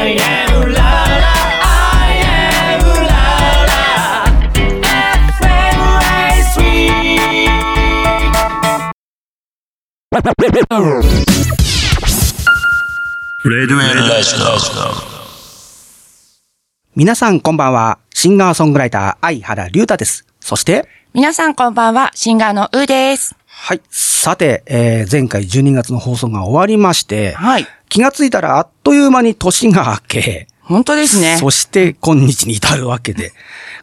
I am la la I am la la FM レディエルラジ皆さんこんばんは。シンガーソングライター、相原龍太です。そして、皆さんこんばんは、シンガーのうーです。はい。さて、えー前回12月の放送が終わりまして、はい。気がついたらあっという間に年が明け、本当ですね。そして今日に至るわけで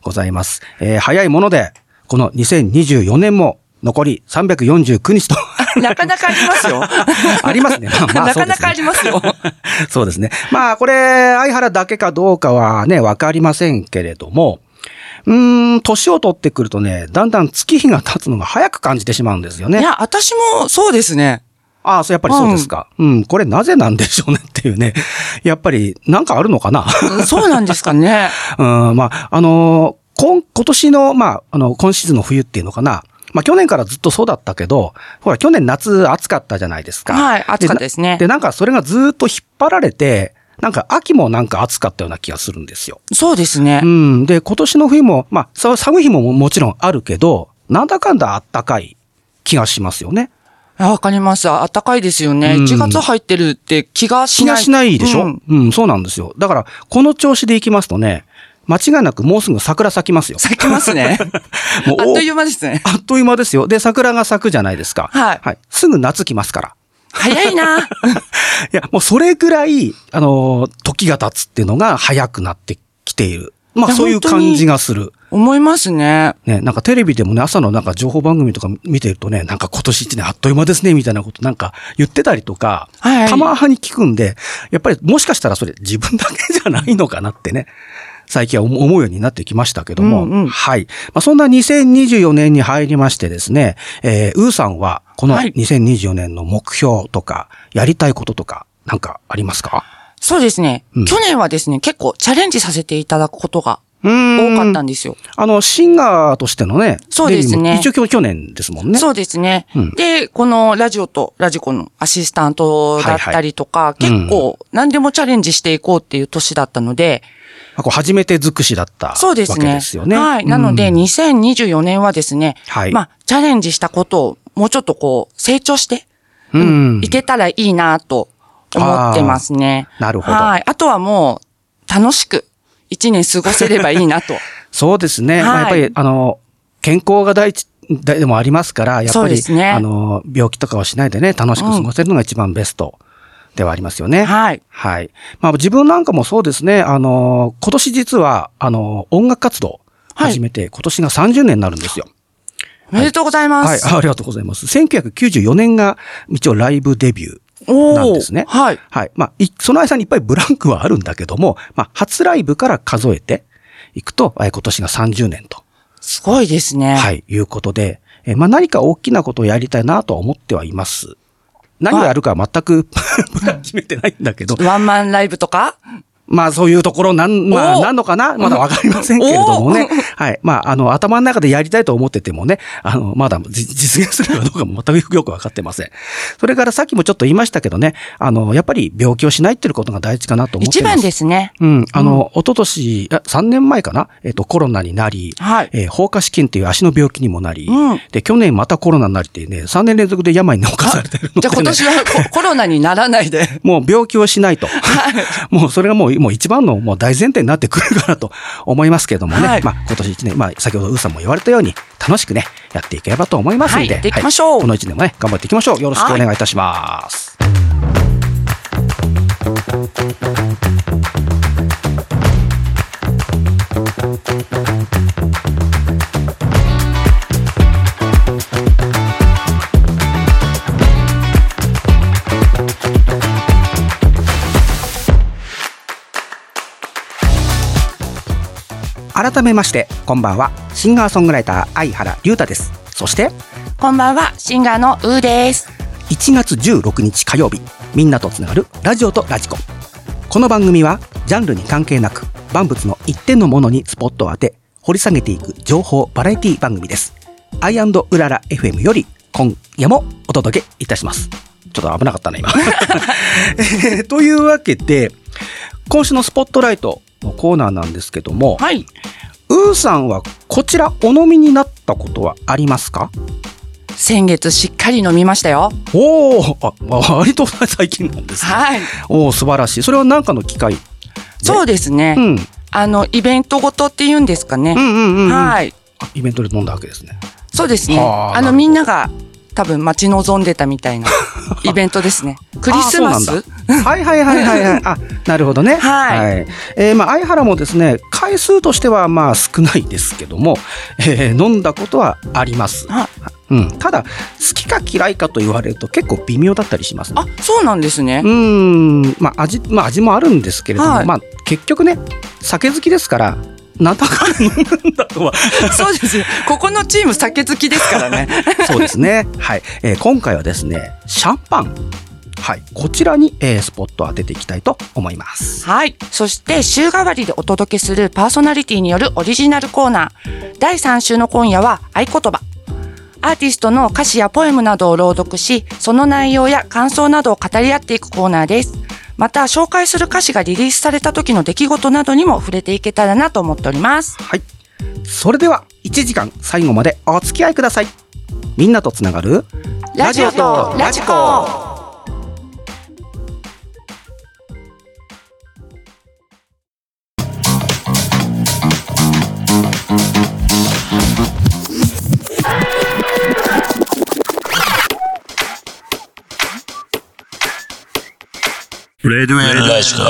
ございます。えー早いもので、この2024年も残り349日と なかなかありますよ。ありますね。まあまあねかなかありますよ。そうですね。まあ、これ、相原だけかどうかはね、わかりませんけれども、うーん、年を取ってくるとね、だんだん月日が経つのが早く感じてしまうんですよね。いや、私もそうですね。ああ、そう、やっぱりそうですか。うん、これなぜなんでしょうねっていうね。やっぱり、なんかあるのかなうんそうなんですかね。うん、まあ、あのー今、今年の、まあ、あの、今シーズンの冬っていうのかな。まあ、去年からずっとそうだったけど、ほら、去年夏暑かったじゃないですか。はい暑かったですねで、なんかそれがずっと引っ張られて、なんか秋もなんか暑かったような気がするんですよ。そうですねう。ん。で、今年の冬も、まあ、さ寒い日もももちろんあるけど、なんだかんだ暖かい気がしますよね。あわかります。あったかいですよね。うん1月入ってるって気がしない。気がしないでしょ、ううんん、そうなんですよ。だから、この調子でいきますとね、間違いなくもうすぐ桜咲きますよ。咲きますね。もうあっという間ですね。あっという間ですよ。で、桜が咲くじゃないですか。はいはい。すぐ夏来ますから。早いな。いや、もうそれぐらい、あのー時が経つっていうのが早くなってきている。まあそういう感じがする。思いますね。ね、なんかテレビでもね、朝のなんか情報番組とか見てるとね、なんか今年一年あっという間ですね、みたいなことなんか言ってたりとか、はい。たまに聞くんで、やっぱりもしかしたらそれ自分だけじゃないのかなってね、最近は思うようになってきましたけども、うんうん。はい。まあ、そんな2024年に入りましてですね、えー、ウーさんはこのはい。2024年の目標とか、やりたいこととか、なんかありますか？そうですね、うん。去年はですね、結構チャレンジさせていただくことが多かったんですよ。あの、シンガーとしてのね、そうですね一応今日去年ですもんね。そうですね、うんで、このラジオとラジコのアシスタントだったりとか、いはい結構何でもチャレンジしていこうっていう年だったので、まあこう初めて尽くしだったわけそうですね。ですよね。はい。なので、うん2024年はですね、はいまあ、チャレンジしたことをもうちょっとこう、成長して、うんいけたらいいなと思ってますね。なるほどはい。あとはもう、楽しく一年過ごせればいいなと。そうですね。まあ、やっぱはいり、あの、健康が第一でもありますから、やっぱり、ねあの、病気とかをしないでね、楽しく過ごせるのが一番ベストではありますよね。はい。はい。まあ自分なんかもそうですね、あの、今年実は、あの、音楽活動始めて、今年が30年になるんですよ。おめでとうございまはい、す。あありがとうございます。1994年が一応ライブデビュー。なんですねはい。はい。まあ、いその間にいっぱいブランクはあるんだけども、まあ、初ライブから数えていくと、え今年が30年と、すごいですね。はい、いうことで、えまあ、何か大きなことをやりたいなとは思ってはいます。何をやるかは全くプラン決めてないんだけど、ワンマンライブとか？まあそういうところなん、まあおなんのかな？まだわかりませんけれどもねお。はい。まああの頭の中でやりたいと思っててもね、あの、まだじ実現するかどうかも全くよくわかってません。それからさっきもちょっと言いましたけどね、あの、やっぱり病気をしないっていうことが大事かなと思ってます。一番ですね。うん。あの、一昨年、あ3年前かな？えっ、と、コロナになり、はいえー放火試験っていう足の病気にもなり、うんで、去年またコロナになりってね、3年連続で病に侵されてるので、ね。じゃあ今年はココロナにならないで。もう病気をしないと。もうそれがもう、もう一番のもう大前提になってくるかなと思いますけれどもね。はいまあ今年一年、まあ先ほどウーさんも言われたように楽しくね、やっていければと思いますので。はいやっていきましょうこの一年もね、頑張っていきましょう。よろしくお願いいたします。改めまして、こんばんは。シンガーソングライター、相原龍太です。そして、こんばんは、シンガーのうーです。1月16日火曜日みんなとつながるラジオとラジコこの番組はジャンルに関係なく万物の一点のものにスポットを当て掘り下げていく情報バラエティ番組ですアイうらら FM より今夜もお届けいたしますちょっと危なかったね今 えーというわけで今週のスポットライトのコーナーなんですけども、はい。ウーさんはこちらお飲みになったことはありますか？先月しっかり飲みましたよ。おお、あ、割と最近なんですね。はい。おお、素晴らしい。それは何かの機会？そうですね。うん。うんあの、イベントごとって言うんですかね。うんうんうん。はい。あイベントで飲んだわけですね。そうですね。あの、みんなが多分待ち望んでたみたいな イベントですね。クリスマス？はいはいはいはいはい。あ、なるほどね。はいえーまあ、相原もですね、回数としてはまあ少ないですけども、えー飲んだことはあります。はいうん。ただ、好きか嫌いかと言われると結構微妙だったりします、ね。あ、そうなんですねう。ーん、まあ味、まあ味もあるんですけれども、はいまあ結局ね、酒好きですから、なんだかんだ飲むんだとは。そうですよ。ここのチーム酒好きですからね。そうですね。はい、えー今回はですね、シャンパン。はい。こちらに、えースポットを当てていきたいと思います。はい。そして、週替わりでお届けするパーソナリティによるオリジナルコーナー。第3週の今夜は合言葉。アーティストの歌詞やポエムなどを朗読し、その内容や感想などを語り合っていくコーナーです。また、紹介する歌詞がリリースされた時の出来事などにも触れていけたらなと思っております。はい。それでは、1時間最後までお付き合いください。みんなとつながるラジオとラジコレデュエルラジコ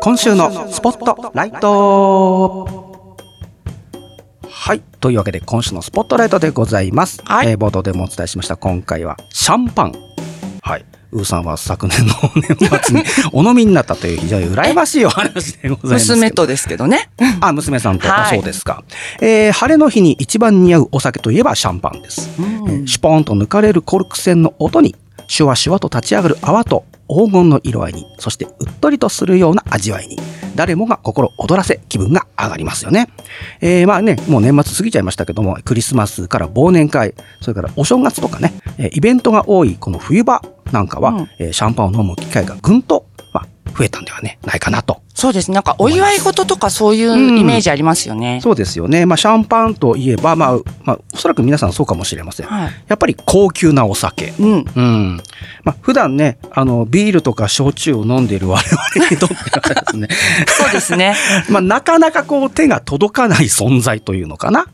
今週のスポットライトはい。というわけで、今週のスポットライトでございます。はいえー冒頭でもお伝えしました、今回はシャンパン。はい。ウーさんは昨年の年末に お飲みになったという非常に羨ましいお話でございます。娘とですけどね。あ、娘さんと。はいあそうですか。えー晴れの日に一番似合うお酒といえばシャンパンです。えーシュポーンと抜かれるコルク栓の音に、シュワシュワと立ち上がる泡と黄金の色合いに、そしてうっとりとするような味わいに、誰もが心躍らせ気分が上がりますよね。えーまあね、もう年末過ぎちゃいましたけども、クリスマスから忘年会、それからお正月とかね、えーイベントが多いこの冬場なんかは、うんえーシャンパンを飲む機会がぐんと、まあ、増えたんではね、ないかなとそうです。なんか、お祝い事とかそういうイメージありますよね。そうですよね。まあ、シャンパンといえば、まあ、まあ、おそらく皆さんそうかもしれません。はい。やっぱり高級なお酒。うん。うん。まあ、普段ね、あの、ビールとか焼酎を飲んでいる我々にとってはですね、そうですね。まあ、なかなかこう手が届かない存在というのかな。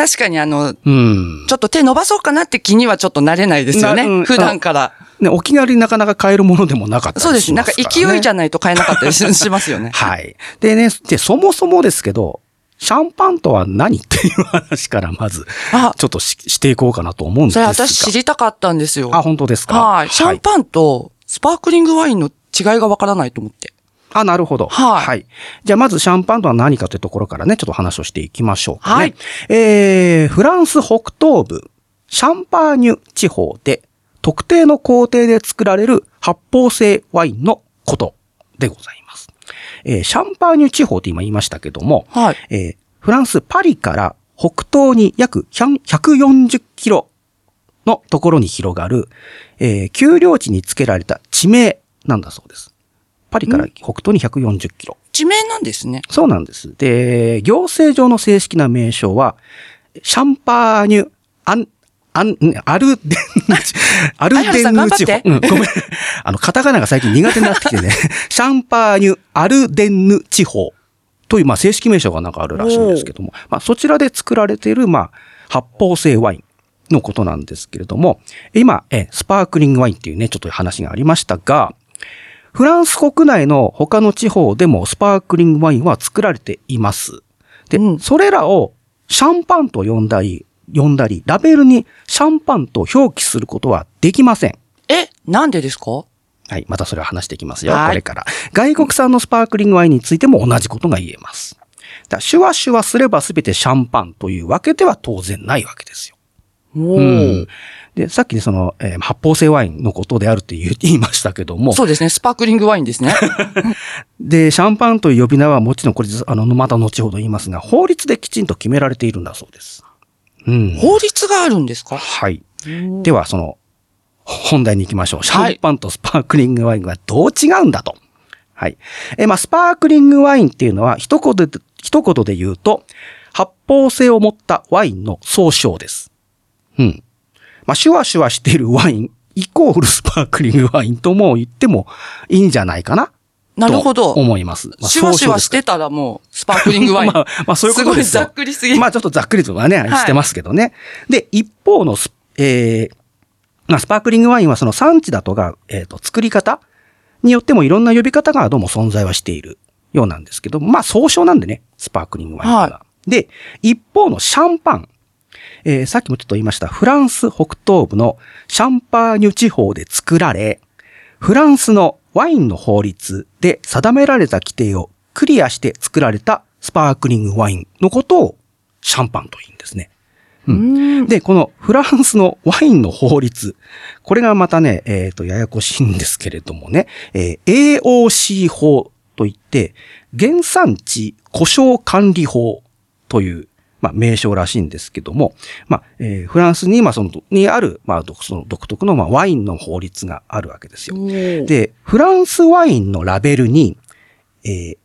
確かにあの、うん。ちょっと手伸ばそうかなって気にはちょっとなれないですよね。なうん普段から。ね、お気軽になかなか買えるものでもなかったりしそうです。ますから、ね。なんか勢いじゃないと買えなかったりししますよね。はい。でね、で、そもそもですけど、シャンパンとは何っていう話からまず、あ、ちょっとししていこうかなと思うんですそれが。私知りたかったんですよ。あ、本当ですか？はい。シャンパンとスパークリングワインの違いがわからないと思って。あ、なるほど。はいじゃあ、まずシャンパンとは何かというところからね、ちょっと話をしていきましょうかね。はいえー、フランス北東部、シャンパーニュ地方で、特定の工程で作られる発泡性ワインのことでございます。えーシャンパーニュ地方って今言いましたけども、はい。えーフランス・パリから北東に約100 140キロのところに広がる、えー丘陵地に付けられた地名なんだそうです。パリから北東に140キロ。地名なんですね。そうなんです。で、行政上の正式な名称は、シャンパーニュ、アン、アン、んアルデンヌ地、アルデンヌ地方。うん、ごめん。あの、カタカナが最近苦手になってきてね、シャンパーニュ、アルデンヌ地方という、まあ、正式名称がなんかあるらしいんですけども、まあ、そちらで作られている、まあ、発泡性ワインのことなんですけれども、今、え、スパークリングワインっていうね、ちょっと話がありましたが、フランス国内の他の地方でもスパークリングワインは作られています。で、うんそれらをシャンパンと呼んだり、呼んだり、ラベルにシャンパンと表記することはできません。え、なんでですか？はい。またそれを話していきますよ。はいこれから。外国産のスパークリングワインについても同じことが言えます。だシュワシュワすれば全てシャンパンというわけでは当然ないわけですよ。おうんで、さっきね、その、えー発泡性ワインのことであるって 言いましたけども、そうですね。スパークリングワインですね。で、シャンパンという呼び名はもちろんこれ、あの、また後ほど言いますが、法律できちんと決められているんだそうです。うん。法律があるんですか？はい。では、その、本題に行きましょう。シャンパンとスパークリングワインがどう違うんだと。はい。えーまあ、スパークリングワインっていうのは、一言で、一言で言うと、発泡性を持ったワインの総称です。うん。まあ、シュワシュワしているワイン、イコールスパークリングワインとも言ってもいいんじゃないかな。なるほどと思います。まあシュワシュワしてたらもう、スパークリングワイン。まあ、まあそういうことですよすごいざっくりすぎまあちょっとざっくりとはね、はいしてますけどね。で、一方のス、えーまあ、スパークリングワインはその産地だとか、えっ、と、作り方によってもいろんな呼び方がどうも存在はしているようなんですけど、まあ総称なんでね、スパークリングワインは。はで、一方のシャンパン。えーさっきもちょっと言いました、フランス北東部のシャンパーニュ地方で作られ、フランスのワインの法律で定められた規定をクリアして作られたスパークリングワインのことをシャンパンと言うんですね。うん。で、このフランスのワインの法律、これがまたね、えっ、と、ややこしいんですけれどもね、えー AOC 法といって、原産地故障管理法という、まあ、名称らしいんですけども、まあ、えーフランスに、まあ、その、にある、まあ、独その独特の、まあ、ワインの法律があるわけですよ。で、で、フランスワインのラベルに、えー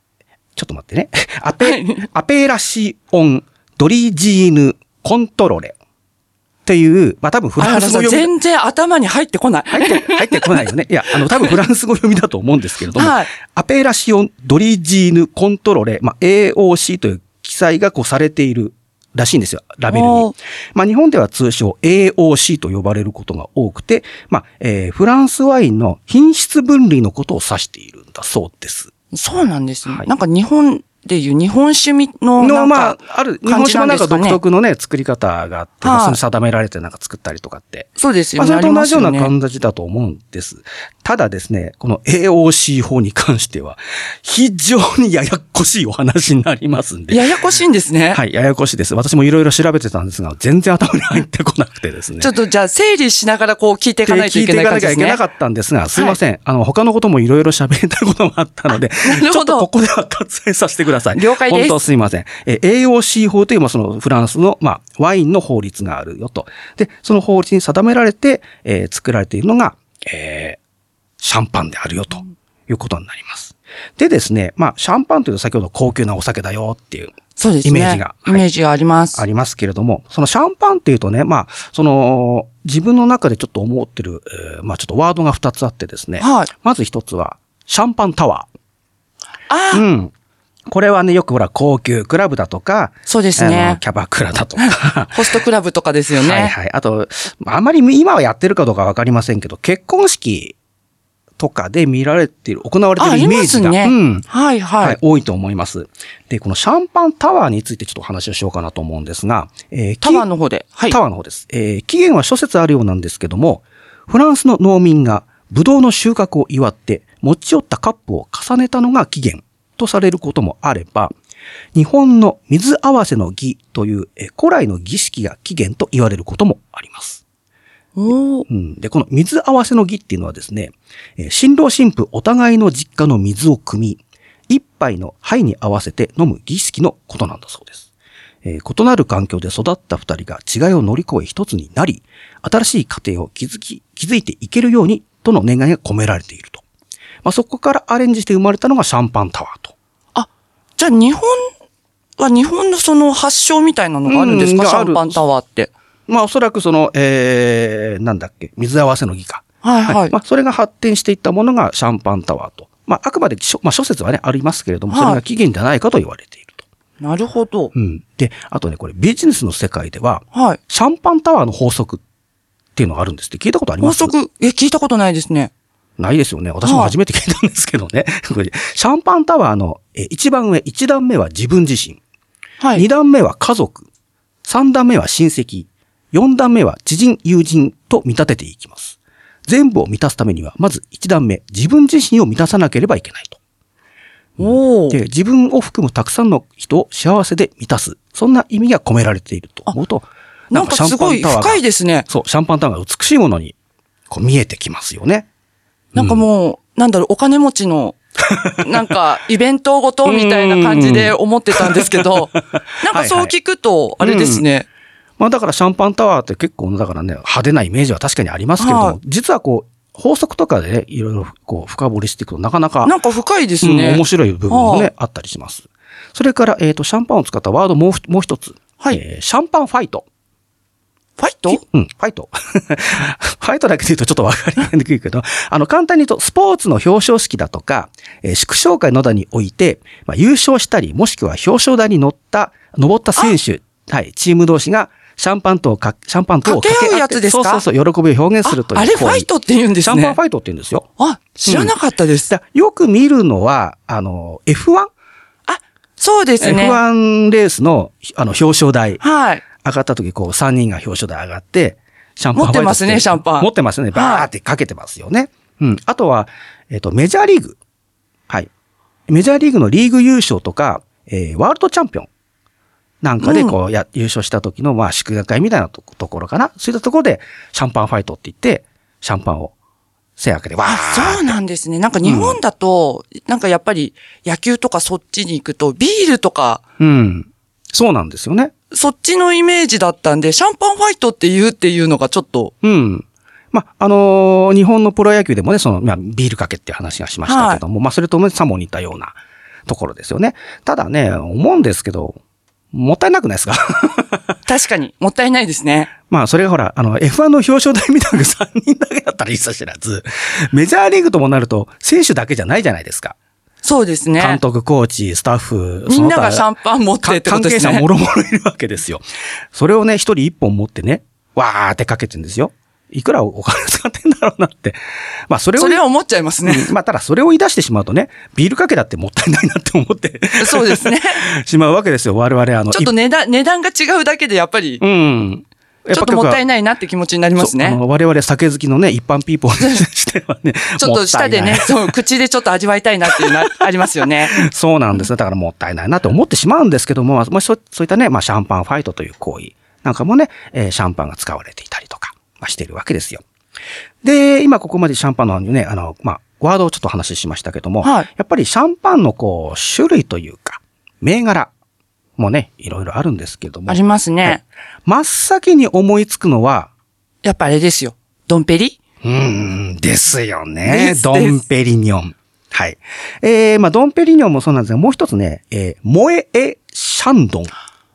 ちょっと待ってね。アペ、アペラシオンドリジーヌコントロレっていう、まあ多分フランス語読み全然頭に入ってこない。入って、入ってこないよね。いや、あの、多分フランス語読みだと思うんですけれども、はいアペラシオンドリジーヌコントロレ、まあ AOC という記載がこうされているらしいんですよ、ラベルに。まあ日本では通称 AOC と呼ばれることが多くて、まあ、えーフランスワインの品質分類のことを指しているんだそうです。そうなんですね。はいなんか日本でいう日本酒みの、なの、んまあか、、ある、日本酒もなんか独特のね、作り方があって、はいその定められてなんか作ったりとかって。そうですよまあ、ね。それと同じような感じだと思うんです。ただですね、この AOC 法に関しては、非常にややこしいお話になりますんで。ややこしいんですね。はい、ややこしいです。私もいろいろ調べてたんですが、全然頭に入ってこなくてですね。ちょっとじゃあ整理しながらこう聞いていかないといけない感じですね。聞いていかなきゃいけなかったんですが、すいません。あの、他のこともいろいろ喋りたいこともあったので、ちょっとここでは割愛させてください。了解です本当すいません。え、AOC 法という、まあ、そのフランスの、まあ、ワインの法律があるよと。で、その法律に定められて、えー作られているのが、えーシャンパンであるよということになります。でですね、まあ、シャンパンというと先ほど高級なお酒だよっていうそうですね。イメージがはいイメージがあります。ありますけれども、そのシャンパンっていうとね、まあ、その、自分の中でちょっと思ってる、えーまあちょっとワードが2つあってですね。はいまず1つは、シャンパンタワああ、ー。うん。これはね、よくほら、高級クラブだとか、そうですあのね。キャバクラだとか。ホストクラブとかですよね。はいはい。あと、あまり今はやってるかどうかわかりませんけど、結婚式とかで見られている、行われているイりメージが、ね。うん。はいはい。はい、多いと思います。で、このシャンパンタワーについてちょっとお話をしようかなと思うんですが、えータワーの方で。はい。タワーの方です。えー期限は諸説あるようなんですけども、フランスの農民がブドウの収穫を祝って持ち寄ったカップを重ねたのが起源とされることもあれば、日本の水合わせの儀というえー古来の儀式が起源と言われることもあります。うん、で、この水合わせの儀っていうのはですね、えー新郎新婦お互いの実家の水を汲み、一杯の杯に合わせて飲む儀式のことなんだそうです。えー異なる環境で育った二人が違いを乗り越え一つになり、新しい家庭を築き、築いていけるようにとの願いが込められていると。まあ、そこからアレンジして生まれたのがシャンパンタワーと。あ、じゃあ日本は日本のその発祥みたいなのがあるんですか、うんシャンパンタワーって。まあ、おそらくその、えー、なんだっけ、水合わせの儀か。はいはい。まあ、それが発展していったものがシャンパンタワーと。まあ、あくまで諸、まあ、諸説はね、ありますけれども、はいそれが起源ではないかと言われていると。なるほど。うん。で、あとね、これビジネスの世界では、はい。シャンパンタワーの法則っていうのがあるんですって聞いたことあります？法則、え、聞いたことないですね。ないですよね。私も初めて聞いたんですけどね。シャンパンタワーのえ一番上、一段目は自分自身。はい。二段目は家族。三段目は親戚。四段目は知人、友人と見立てていきます。全部を満たすためには、まず一段目、自分自身を満たさなければいけないと。おーで、自分を含むたくさんの人を幸せで満たす。そんな意味が込められていると思うと、なんかすごい深いでですね。そう、シャンパンタワーが美しいものに、こう見えてきますよね。なんかもう、なんだろう、お金持ちの なんか、イベントごとみたいな感じで思ってたんですけど、なんかそう聞くと、あれですね。まあだからシャンパンタワーって結構、だからね、派手なイメージは確かにありますけれど実はこう、法則とかでね、いろいろこう、深掘りしていくとなかなか、なんか深いですうんね。面白い部分もはね、あったりします。それから、えっ、と、シャンパンを使ったワードもうふもう一つ。はいえーシャンパンファイト。ファイト？うん、ファイト？ファイトだけで言うとちょっとわかりにくいけど、あの、簡単に言うと、スポーツの表彰式だとか、えー祝勝会のだにおいて、まあ、優勝したり、もしくは表彰台に乗った、登った選手、はい、チーム同士が、シャンパンとをか、シャンパンとを掛け合うやつですか？そうそうそう、喜びを表現するというああれファイトって言うんですね。シャンパンファイトって言うんですよ。あ、知らなかったです。だよく見るのは、あの、F1?F1 あ、そうですね。レースの、あの、表彰台。はい。上がった時、こう、3人が表彰台上がって、シャンパン持ってますねシャンパン持ってますね。バーってかけてますよね。うん。あとは、えっ、と、メジャーリーグ。はい。メジャーリーグのリーグ優勝とか、えーワールドチャンピオンなんかで、こう、や、優勝した時の、まあ、祝賀会みたいなとところかな。そういったところで、シャンパンファイトって言って、シャンパンを、背開けて、わーあ、そうなんですね。なんか日本だと、なんかやっぱり野球とかそっちに行くと、ビールとか、うん。そうなんですよね。そっちのイメージだったんで、シャンパンファイトって言うっていうのがちょっと、うん。まあ、あのー日本のプロ野球でもね、その、まあ、ビールかけっていう話がしましたけども、まあ、それともさも似たようなところですよね。ただね、思うんですけど、もったいなくないですか？確かにもったいないですね。まあ、それがほら、あの、F1 の表彰台みたいな3人だけだったらいいさ知らず、メジャーリーグともなると、選手だけじゃないじゃないですか。そうですね。監督、コーチ、スタッフ、みんながシャンンパン持ってってことですね関係者も。ろもろいるわけですよ。それをね、一人一本持ってね、わーってかけてんですよ。いくらお金使ってんだろうなって。まあ、それをそれは思っちゃいますね。うんまあ、ただそれを言い出してしまうとね、ビールかけだってもったいないなって思ってそうですね。しまうわけですよ。我々、あの、ちょっと値段、値段が違うだけでやっぱり、うん。ちょっともったいないなって気持ちになりますね。我々酒好きのね、一般ピーポーに してはね、ちょっと舌でねそう、口でちょっと味わいたいなっていうのはありますよね。そうなんですよ。だからもったいないなと思ってしまうんですけども、まあ、そういったね、まあ、シャンパンファイトという行為なんかもね、えーシャンパンが使われていたりとか、まあ、しているわけですよ。で、今ここまでシャンパンのね、あの、まあ、ワードをちょっとお話ししましたけども、はいやっぱりシャンパンのこう、種類というか、銘柄もね、いろいろあるんですけども。ありますはいね。真っ先に思いつくのは、やっぱあれですよ。ドンペリ？うーん、ですよでね。すドンペリニョン。はい。えー、まあ、ドンペリニョンもそうなんですが、もう一つね、えー、萌ええシャンドン。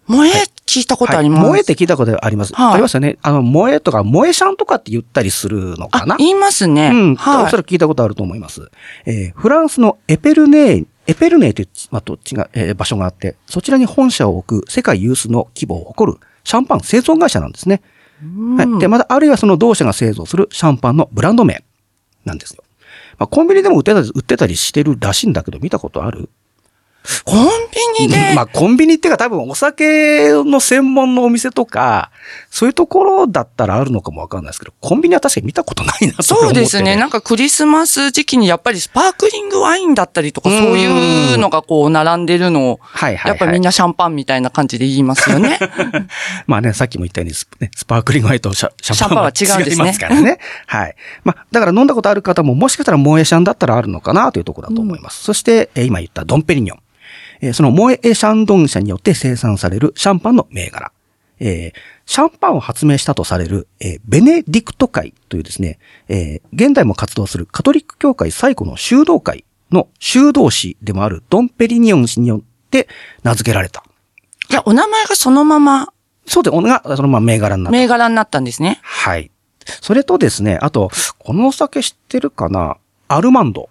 萌え、聞いたことあります。はい萌えって聞いたことあります。はいありますよね。あの、萌えとか、萌えシャンとかって言ったりするのかな？あ、言いますね。うん。はい。おそらく聞いたことあると思います。えーフランスのエペルネー、エペルネーという、まあ、土地が、えー場所があって、そちらに本社を置く世界有数の規模を誇るシャンパン製造会社なんですね。はい。で、また、あるいはその同社が製造するシャンパンのブランド名なんですよ。まあ、コンビニでも売ってたり、売ってたりしてるらしいんだけど、見たことあるコンビニで、まあ、コンビニっていうか多分お酒の専門のお店とか、そういうところだったらあるのかもわかんないですけど、コンビニは確かに見たことないなと思ってそうですね。なんかクリスマス時期にやっぱりスパークリングワインだったりとか、うんそういうのがこう並んでるのを、はいはいはいやっぱりみんなシャンパンみたいな感じで言いますよね。まあね、さっきも言ったようにス,、ね、スパークリングワインとシャシャンパンは違うんですねからね。はい。まあ、だから飲んだことある方ももしかしたらモエシャンだったらあるのかなというところだと思います。そして、えー今言ったドンペリニョン。えーそのモエエシャンドン社によって生産されるシャンパンの銘柄。えーシャンパンを発明したとされる、えーベネディクト会というですね、えー現代も活動するカトリック教会最古の修道会の修道士でもあるドンペリニョン氏によって名付けられた。じゃあお名前がそのままそうで、が、そのまま銘柄になった。銘柄になったんですね。はい。それとですね、あと、このお酒知ってるかな？アルマンド。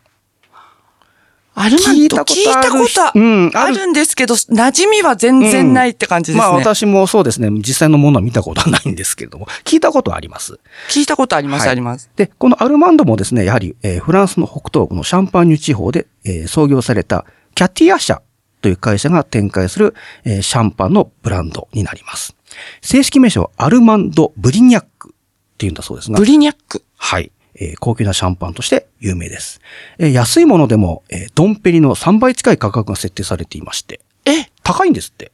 アルマンド聞いたことあうんあるんですけど、馴染みは全然ないって感じですね。まあ私もそうですね、実際のものは見たことはないんですけれども、聞いたことはあります。聞いたことあります、はいあります。で、このアルマンドもですね、やはり、えーフランスの北東部のシャンパーニュ地方で、えー創業されたキャティア社という会社が展開する、えーシャンパンのブランドになります。正式名称はアルマンド・ブリニャックっていうんだそうですがブ、リニャック。はい。えー高級なシャンパンとして有名です。えー安いものでも、えードンペリの3倍近い価格が設定されていまして、え、高いんですって。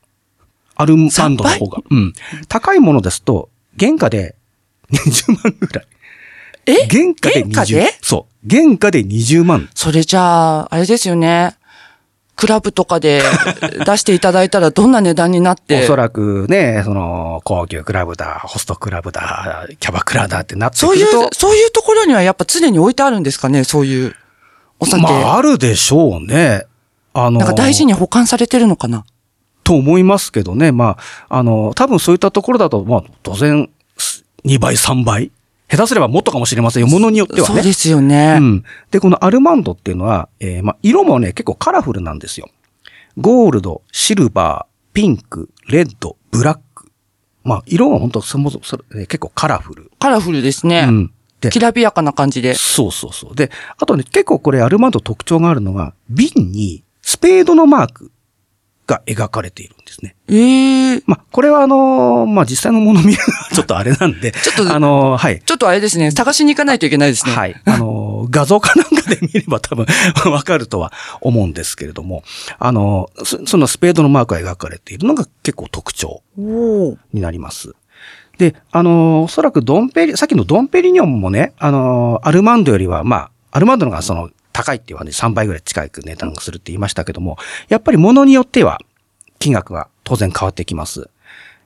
アルマンドの方が。うん。高いものですと、原価で20万ぐらい。え？原価で20原価で？そう。原価で20万。それじゃあ、あれですよね。クラブとかで 出していただいたらどんな値段になって。おそらくね、その、高級クラブだ、ホストクラブだ、キャバクラだってなってくそういうそういうところにはやっぱ常に置いてあるんですかね、そういうお酒。まあ、あるでしょうね。あの、なんか大事に保管されてるのかな。と思いますけどね。まあ、あの、多分そういったところだと、まあ、当然、2倍、3倍。下手すればもっとかもしれませんよ。ものによってはね。そうですよね。うん。で、このアルマンドっていうのは、えーまあ、色もね、結構カラフルなんですよ。ゴールド、シルバー、ピンク、レッド、ブラック。まあ、色は本当そもそもそれ、えー結構カラフル。カラフルですね。うん。できらびやかな感じで。そうそうそう。で、あとね、結構これアルマンド特徴があるのが、瓶にスペードのマークが描かれているんですね。ええまあ、これはあのーまあ、実際のものを見るのはちょっとあれなんで、ちょっとあのーはい。ちょっとあれですね、探しに行かないといけないですね。はい。あのー、画像かなんかで見れば多分わかるとは思うんですけれども、あのーそ、そのスペードのマークが描かれているのが結構特徴になります。で、あのーおそらくドンペリ、さっきのドンペリニョンもね、あのーアルマンドよりは、まあ、アルマンドの方がその、高いっていうのはね、3倍ぐらい近く値段がするって言いましたけども、やっぱり物によっては、金額が当然変わってきます。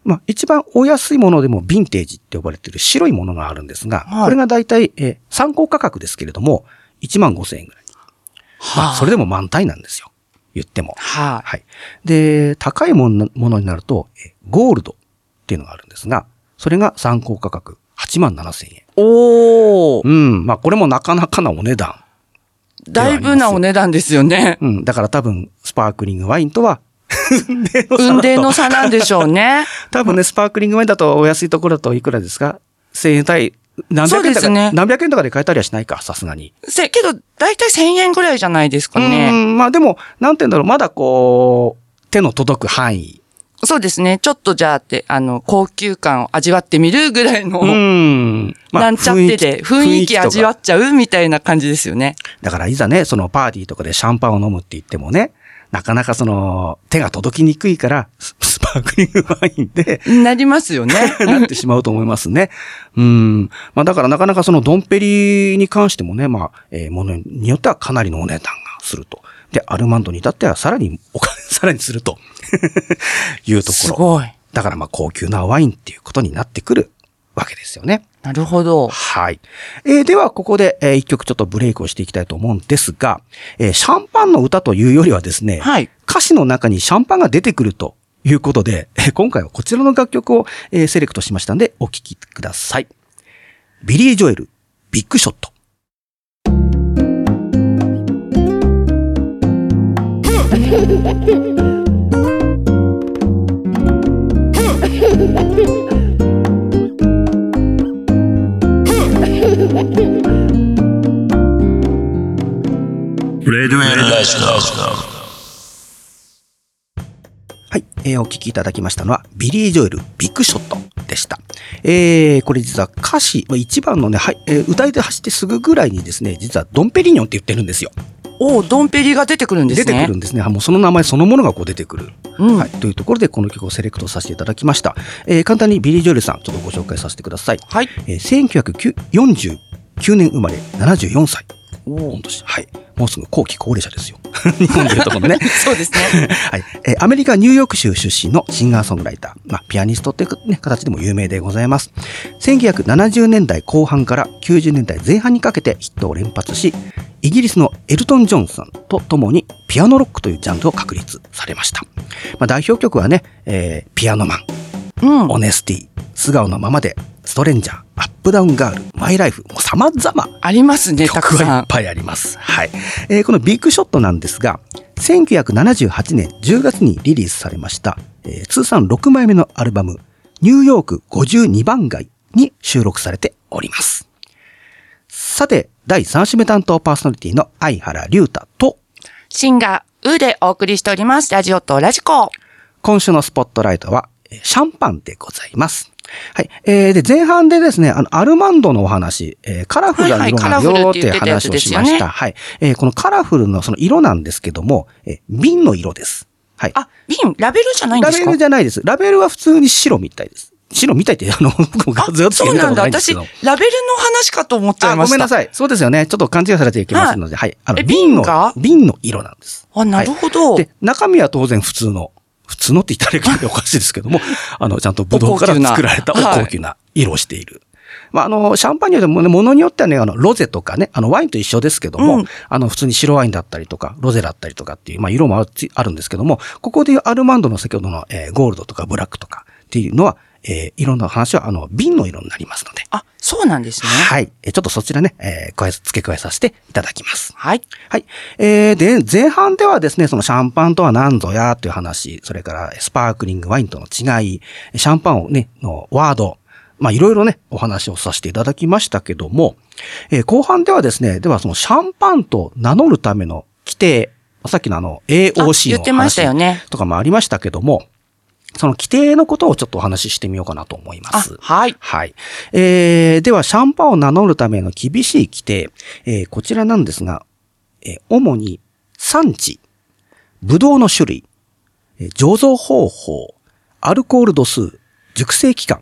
まあ、一番お安いものでも、ヴィンテージって呼ばれている白いものがあるんですが、はいこれが大体、えー参考価格ですけれども、1万5千円ぐらい。まあ、はそれでも満タイなんですよ。言っても。ははい。で、高いものものになると、えゴールドっていうのがあるんですが、それが参考価格8万7千円。い。おー。うん。まあ、これもなかなかなお値段。だいぶなお値段ですよね。うん。だから多分、スパークリングワインとは、運転の差なんでしょうね。多分ね、スパークリングワインだとお安いところだといくらですか ?1000 円単位、何百円とか、ね何百円とかで買えたりはしないか、さすがに。せ、けど、だいたい1000円ぐらいじゃないですかうね。ん。まあでも、なんて言うんだろう、まだこう、手の届く範囲。そうですね。ちょっとじゃあって、あの、高級感を味わってみるぐらいの、うん。まあなんちゃってで、雰囲気味わっちゃうみたいな感じですよね。だからいざね、そのパーティーとかでシャンパンを飲むって言ってもね、なかなかその、手が届きにくいから、ス スパークリングワインで、なりますよね。なってしまうと思いますね。うん。まあだからなかなかそのドンペリに関してもね、まあ、えーものによってはかなりのお値段がすると。で、アルマンドに至ってはさらにお金、さらにすると いうところ。すごい。だからまあ高級なワインっていうことになってくるわけですよね。なるほど。はい。えーでは、ここで、えー一曲ちょっとブレイクをしていきたいと思うんですが、えーシャンパンの歌というよりはですね、はい歌詞の中にシャンパンが出てくるということで、えー今回はこちらの楽曲を、えーセレクトしましたので、お聴きください。ビリー・ジョエル、ビッグショット。はい。えーお聴きいただきましたのは、ビリー・ジョエル、ビッグショットでした。えー、これ実は歌詞、まあ一番のね、はい、えー歌い出してすぐぐらいにですね、実はドンペリニョンって言ってるんですよ。おドンペリが出てくるんですね。出てくるんですね。あもうその名前そのものがこう出てくる。うんはい。というところで、この曲をセレクトさせていただきました。えー簡単にビリー・ジョエルさん、ちょっとご紹介させてください。はい。えー1949年生まれ、74歳。はい。もうすぐ後期高齢者ですよ。日本でいうところのね。そうですね。はい。えーアメリカ・ニューヨーク州出身のシンガーソングライター、まあ、ピアニストっていう、ね、形でも有名でございます。1970年代後半から90年代前半にかけてヒットを連発し、イギリスのエルトン・ジョンさんと共にピアノロックというジャンルを確立されました。まあ、代表曲はね、えーピアノマン、うん。オネスティ、素顔のままで、ストレンジャー、アップダウンガール、マイライフ、もう様々ありますね、たくさん。曲はいっぱいあります。はい。えーこのビッグショットなんですが、1978年10月にリリースされました、えー通算6枚目のアルバム、ニューヨーク52番街に収録されております。さて、第3週目担当パーソナリティの相原龍太と、シンガー、ウーでお送りしております。ラジオとラジコ。今週のスポットライトは、えーシャンパンでございます。はい。えー、で、前半でですね、あの、アルマンドのお話、えーカラフルな色があるはいはいよっていう話をしました。はい。えーこのカラフルのその色なんですけども、えー瓶の色です。はい。あ、瓶、ラベルじゃないんですか？ラベルじゃないです。ラベルは普通に白みたいです。白みたいって、あの、僕もずっとそうなんだ。私、ラベルの話かと思っちゃいました。ごめんなさい。そうですよね。ちょっと勘違いされていけませんので、はい。あの、え瓶の瓶の色なんです。あ、なるほど。で、中身は当然普通の、普通のって言ったらおかしいですけども、あの、ちゃんとブドウから作られたお高級な。色をしている。まあ、あの、シャンパーニュでもね、ものによってはね、あの、ロゼとかね、あの、ワインと一緒ですけども、うん。あの、普通に白ワインだったりとか、ロゼだったりとかっていう、まあ、色もあるあるんですけども、ここでいうアルマンドの先ほどの、えーゴールドとかブラックとかっていうのは、えー、色の話は、あの、瓶の色になりますので、あ、そうなんですね。はい。えーちょっとそちらね、えー加え、付け加えさせていただきます。はい。はい。えー、で、前半ではですね、そのシャンパンとは何ぞやという話、それからスパークリングワインとの違い、シャンパンをね、のワード、まあいろいろね、お話をさせていただきましたけども、えー後半ではですね、ではそのシャンパンと名乗るための規定、さっきのあの AOC の言ってましたよね話とかもありましたけども、その規定のことをちょっとお話ししてみようかなと思いまあす。、はい。はい。えー、では、シャンパンを名乗るための厳しい規定、えーこちらなんですが、えー主に産地、ブドウの種類、えー醸造方法、アルコール度数、熟成期間、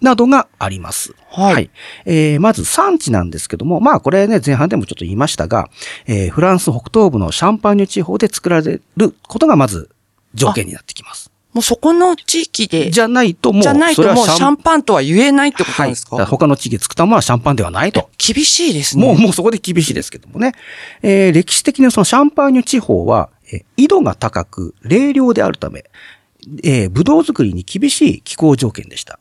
などがあります。はいえーまず産地なんですけども、まあこれね、前半でもちょっと言いましたが、えーフランス北東部のシャンパーニュ地方で作られることがまず条件になってきます。もうそこの地域で、じゃないともう、じゃないともうシャンパンとは言えないってことなんですか、はい。他の地域で作ったものはシャンパンではないと。厳しいですね。もう、もうそこで厳しいですけどもね。えー歴史的にそのシャンパーニュ地方は、えー緯度が高く、冷涼であるため、えー、ブドウ作りに厳しい気候条件でした。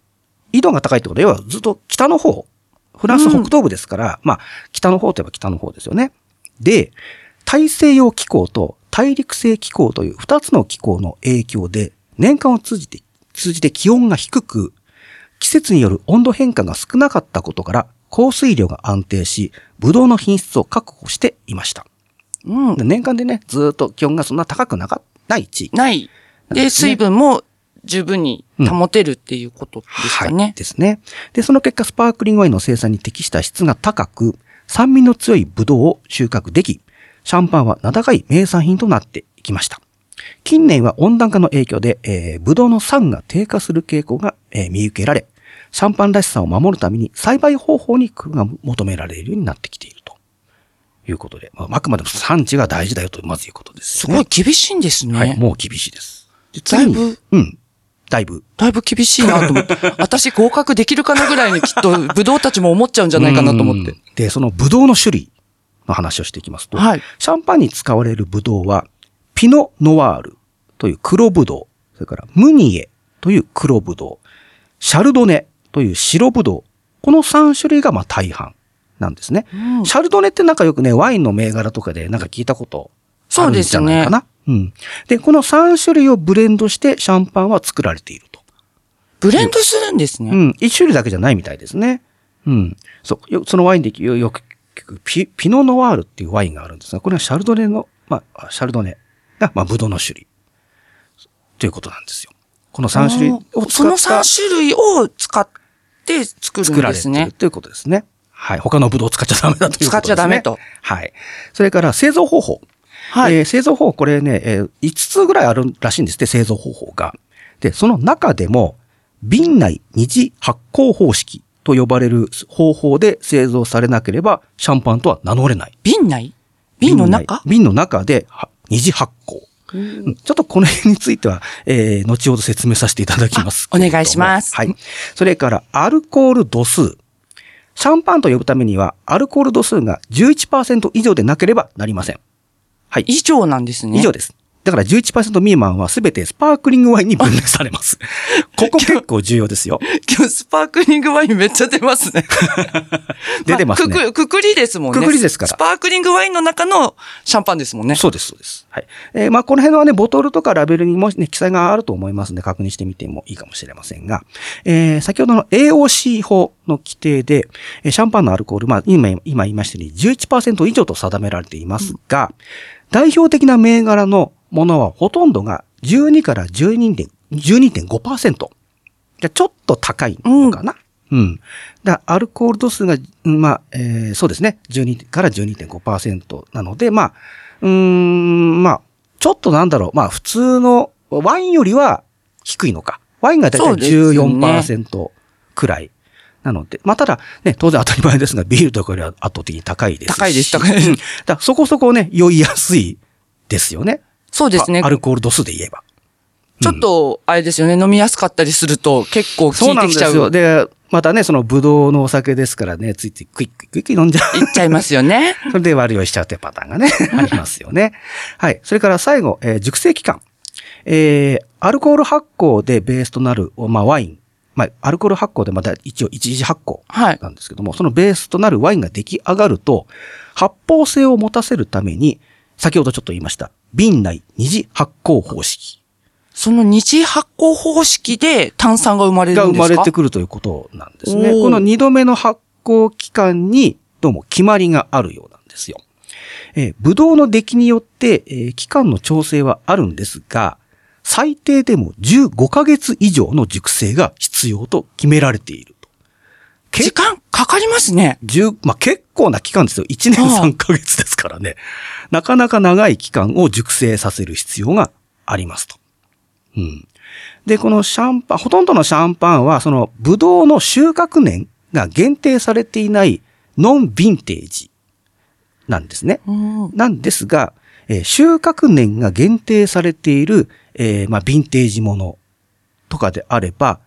緯度が高いってことは、要はずっと北の方、フランス北東部ですから、まあ、北の方といえば北の方ですよね。で、大西洋気候と大陸性気候という二つの気候の影響で、年間を通じて、通じて気温が低く、季節による温度変化が少なかったことから、降水量が安定し、ブドウの品質を確保していました。うん。で年間でね、ずーっと気温がそんな高くなかない地域。ない。で、水分も十分に保てるっていうことですかはい。ね。ですね。で、その結果、スパークリングワインの生産に適した質が高く、酸味の強いブドウを収穫でき、シャンパンは名高い名産品となっていきました。近年は温暖化の影響で、えー、ブドウの酸が低下する傾向が、えー見受けられ、シャンパンらしさを守るために栽培方法に工夫が求められるようになってきていると。いうことで、まあ、あくまでも産地が大事だよと、まずいうことですね。すごい厳しいんですね。はい、もう厳しいです。でだいぶ？うん。だいぶ。だいぶ厳しいなと思って。私合格できるかなぐらいにきっと、ブドウたちも思っちゃうんじゃないかなと思ってうん。で、そのブドウの種類の話をしていきますと、はいシャンパンに使われるブドウは、ピノ・ノワールという黒ブドウ、それからムニエという黒ブドウ、シャルドネという白ブドウ、この3種類がまあ大半なんですね。うんシャルドネってなんかよくね、ワインの銘柄とかでなんか聞いたことあるんじゃないかな。うん。で、この3種類をブレンドしてシャンパンは作られていると。ブレンドするんですね。うん。一種類だけじゃないみたいですね。うん。そう。よそのワインでよよく聞くピ、ピノノワールっていうワインがあるんですが、これはシャルドネの、まあ、シャルドネが、まあ、ブドウの種類。ということなんですよ。この3種類を使そのった3種類を使って作る作られているんですね。ということですね。はい。他のブドウを使っちゃダメだということですね。使っちゃダメと。はい。それから製造方法。はいえー製造方法、これね、えー5つぐらいあるらしいんですって、製造方法が。で、その中でも、瓶内二次発酵方式と呼ばれる方法で製造されなければ、シャンパンとは名乗れない。瓶内？瓶の中？瓶の中では二次発酵。うんちょっとこの辺については、えー、後ほど説明させていただきますお願いしますはい。それから、アルコール度数。シャンパンと呼ぶためには、アルコール度数が11%以上でなければなりません。はい。以上なんですね。以上です。だから11%未満はすべてスパークリングワインに分類されます。ここ結構重要ですよ。今日スパークリングワインめっちゃ出ますね。出てますねあくくくくりですもんね。くくりですからスパークリングワインの中のシャンパンですもんね。そうです、そうです。はい。えーまあ、この辺はね、ボトルとかラベルにもね、記載があると思いますので、確認してみてもいいかもしれませんが、えー先ほどの AOC 法の規定で、えーシャンパンのアルコール、まあ、今、今言いましたように11%以上と定められていますが、代表的な銘柄のものはほとんどが12から12.5%。12.5%。じゃあちょっと高いのかな？うん。だアルコール度数が、うんまあ、えーそうですね。12から12.5%なので、まあ、うーん、まあ、ちょっとなんだろう。まあ、普通のワインよりは低いのか。ワインがだいたいそうですね14%くらい。なので、まあ、ただ、ね、当然当たり前ですが、ビールとかよりは圧倒的に高いですし。高いです高いですうんだそこそこね、酔いやすいですよね。そうですねあアルコール度数で言えば。ちょっと、あれですよね、飲みやすかったりすると結構効いてきちゃうんですよ。そうなんですよ。で、またね、そのブドウのお酒ですからね、ついついクイックイクイックイ飲んじゃう。いっちゃいますよね。それで悪酔いしちゃうというパターンがね、ありますよね。はい。それから最後、えー熟成期間。えーアルコール発酵でベースとなる、まあ、ワイン。まあ、アルコール発酵でまた一応一次発酵はい。なんですけども、そのベースとなるワインが出来上がると、発泡性を持たせるために、先ほどちょっと言いました、瓶内二次発酵方式。その二次発酵方式で炭酸が生まれがるんですか？生まれてくるということなんですね。この二度目の発酵期間に、どうも決まりがあるようなんですよ。えー、ブドウの出来によって、えー期間の調整はあるんですが、最低でも15ヶ月以上の熟成が必要と決められている時間かかりますね。10まあ、結構な期間ですよ。1年はあ3ヶ月ですからね。なかなか長い期間を熟成させる必要がありますと。うん。で、このシャンパン、ほとんどのシャンパンは、その、ブドウの収穫年が限定されていないノンヴィンテージなんですね。うんなんですが、えー収穫年が限定されている、えーまあ、ヴィンテージものとかであれば、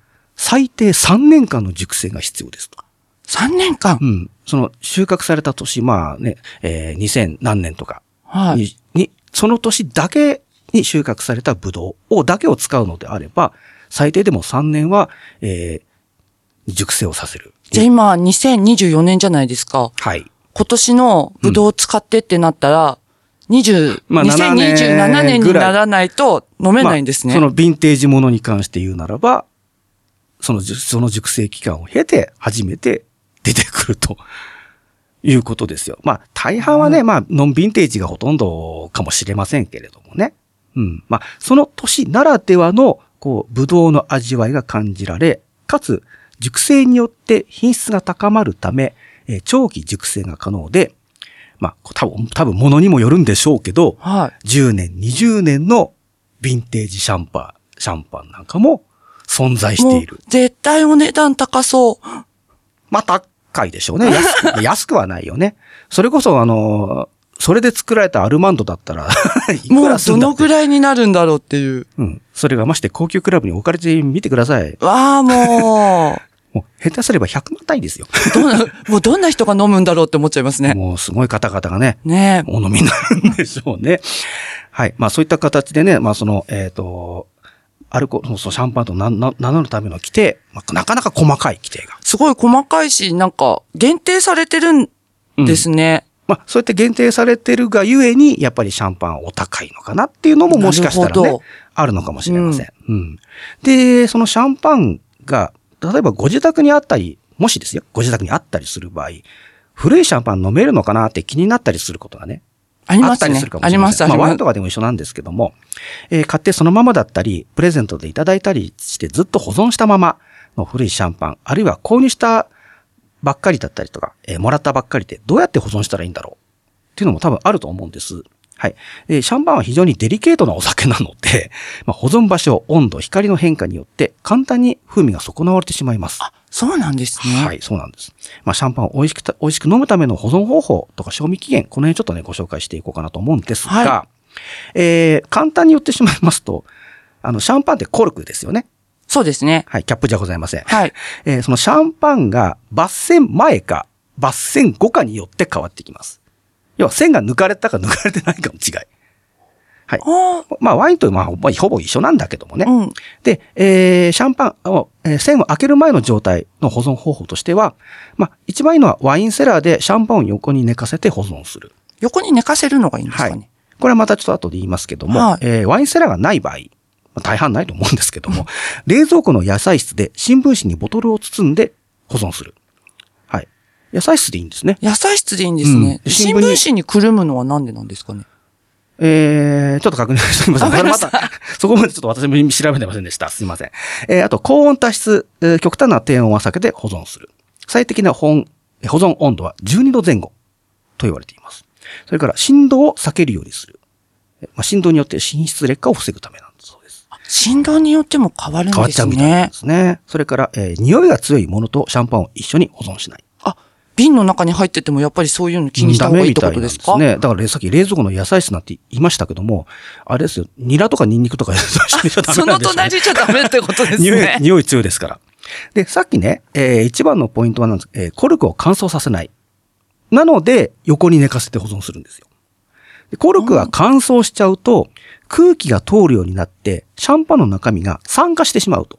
最低3年間の熟成が必要ですと。3年間？う。ん。その収穫された年、まあね、えー2000何年とかに,、はい。に、その年だけに収穫されたブドウをだけを使うのであれば、最低でも3年は、えー熟成をさせる。じゃあ今、2024年じゃないですか。はい。今年のブドウを使ってってなったら、20、まあ7年2027年にならないと飲めないんですね。まあそのヴィンテージものに関して言うならば、そのその熟成期間を経て、初めて出てくるということですよ。まあ、大半はね、まあ、ノンヴィンテージがほとんどかもしれませんけれどもね。うん。まあ、その年ならではの、こう、ブドウの味わいが感じられ、かつ、熟成によって品質が高まるため、えー長期熟成が可能で、まあ、多分、多分、ものにもよるんでしょうけど、はい。10年、20年のヴィンテージシャンパン、シャンパンなんかも存在してもいうる。絶対お値段高そう。まあ、高いでしょうね。安く 安くはないよね。それこそ、あの、それで作られたアルマンドだったら もうどのぐらいになるんだろうっていう。うん。それがまして高級クラブに置かれてみてください。わあ、もう。もう、下手すれば100万単位ですよ。どんな、もうどんな人が飲むんだろうって思っちゃいますね。もう、すごい方々がね、ねえ。お飲みになるんでしょうね。はい。まあそういった形でね、まあその、えっ、と、アルコール、そうシャンパンと名乗るための規定、まあ、なかなか細かい規定が。すごい細かいし、なんか、限定されてるんですね。まあそうやって限定されてるがゆえに、やっぱりシャンパンはお高いのかなっていうのももしかしたらねあるのかもしれません。うん。で、そのシャンパンが、例えばご自宅にあったり、もしですよ、ご自宅にあったりする場合、古いシャンパン飲めるのかなって気になったりすることがね、ありますねあったりするか。もあります、しれまあ、ワインと。かでも一緒なんですけども、えー買ってそのままだったり、プレゼントでいただいたりしてずっと保存したままの古いシャンパン、あるいは購入したばっかりだったりとか、えーもらったばっかりでどうやって保存したらいいんだろうっていうのも多分あると思うんです。はい。でシャンパンは非常にデリケートなお酒なので、まあ、保存場所、温度、光の変化によって簡単に風味が損なわれてしまいます。そうなんですね。はい、そうなんです。まあ、シャンパンを美味しくた、美味しく飲むための保存方法とか賞味期限、この辺ちょっとね、ご紹介していこうかなと思うんですが、はえー、簡単に言ってしまいますと、あの、シャンパンってコルクですよね。そうですね。はい、キャップじゃございません。はい。えーそのシャンパンが抜栓前か、抜栓後かによって変わってきます。要は線が抜かれたか抜かれてないかの違い。はい。あまあ、ワインとまあ、まあほぼ一緒なんだけどもね。あ、うん。で、えー、シャンパンを、えー栓を開ける前の状態の保存方法としては、まあ、一番いいのはワインセラーでシャンパンを横に寝かせて保存する。横に寝かせるのがいいんですかね。はい。これはまたちょっと後で言いますけども、はいえーワインセラーがない場合、まあ大半ないと思うんですけども、冷蔵庫の野菜室で新聞紙にボトルを包んで保存する。はい。野菜室でいいんですね。野菜室でいいんですね。うん新聞紙にくるむのはなんでなんですかね。えー、ちょっと確認してみません。ました そこまでちょっと私も調べてませんでした。すいません。えー、あと、高温多湿、えー極端な低温は避けて保存する。最適な保温えー保存温度は12度前後と言われています。それから、振動を避けるようにする。えーまあ、振動によって品質劣化を防ぐためなんだそうです。振動によっても変わるん変わっですちゃうみたいなんねで。すね。それから、えー匂いが強いものとシャンパンを一緒に保存しない。あ、瓶の中に入っててもやっぱりそういうの気にした方がいいってことですか？ね。だからさっき冷蔵庫の野菜室なんて言いましたけども、あれですよ、ニラとかニンニクとか一緒にしちゃダメ その。隣じゃダメってことです匂いね、。匂い強いですから。で、さっきね、えー一番のポイントはなんです、えーコルクを乾燥させない。なので、横に寝かせて保存するんですよ。でコルクが乾燥しちゃうと、空気が通るようになって、シャンパンの中身が酸化してしまうと。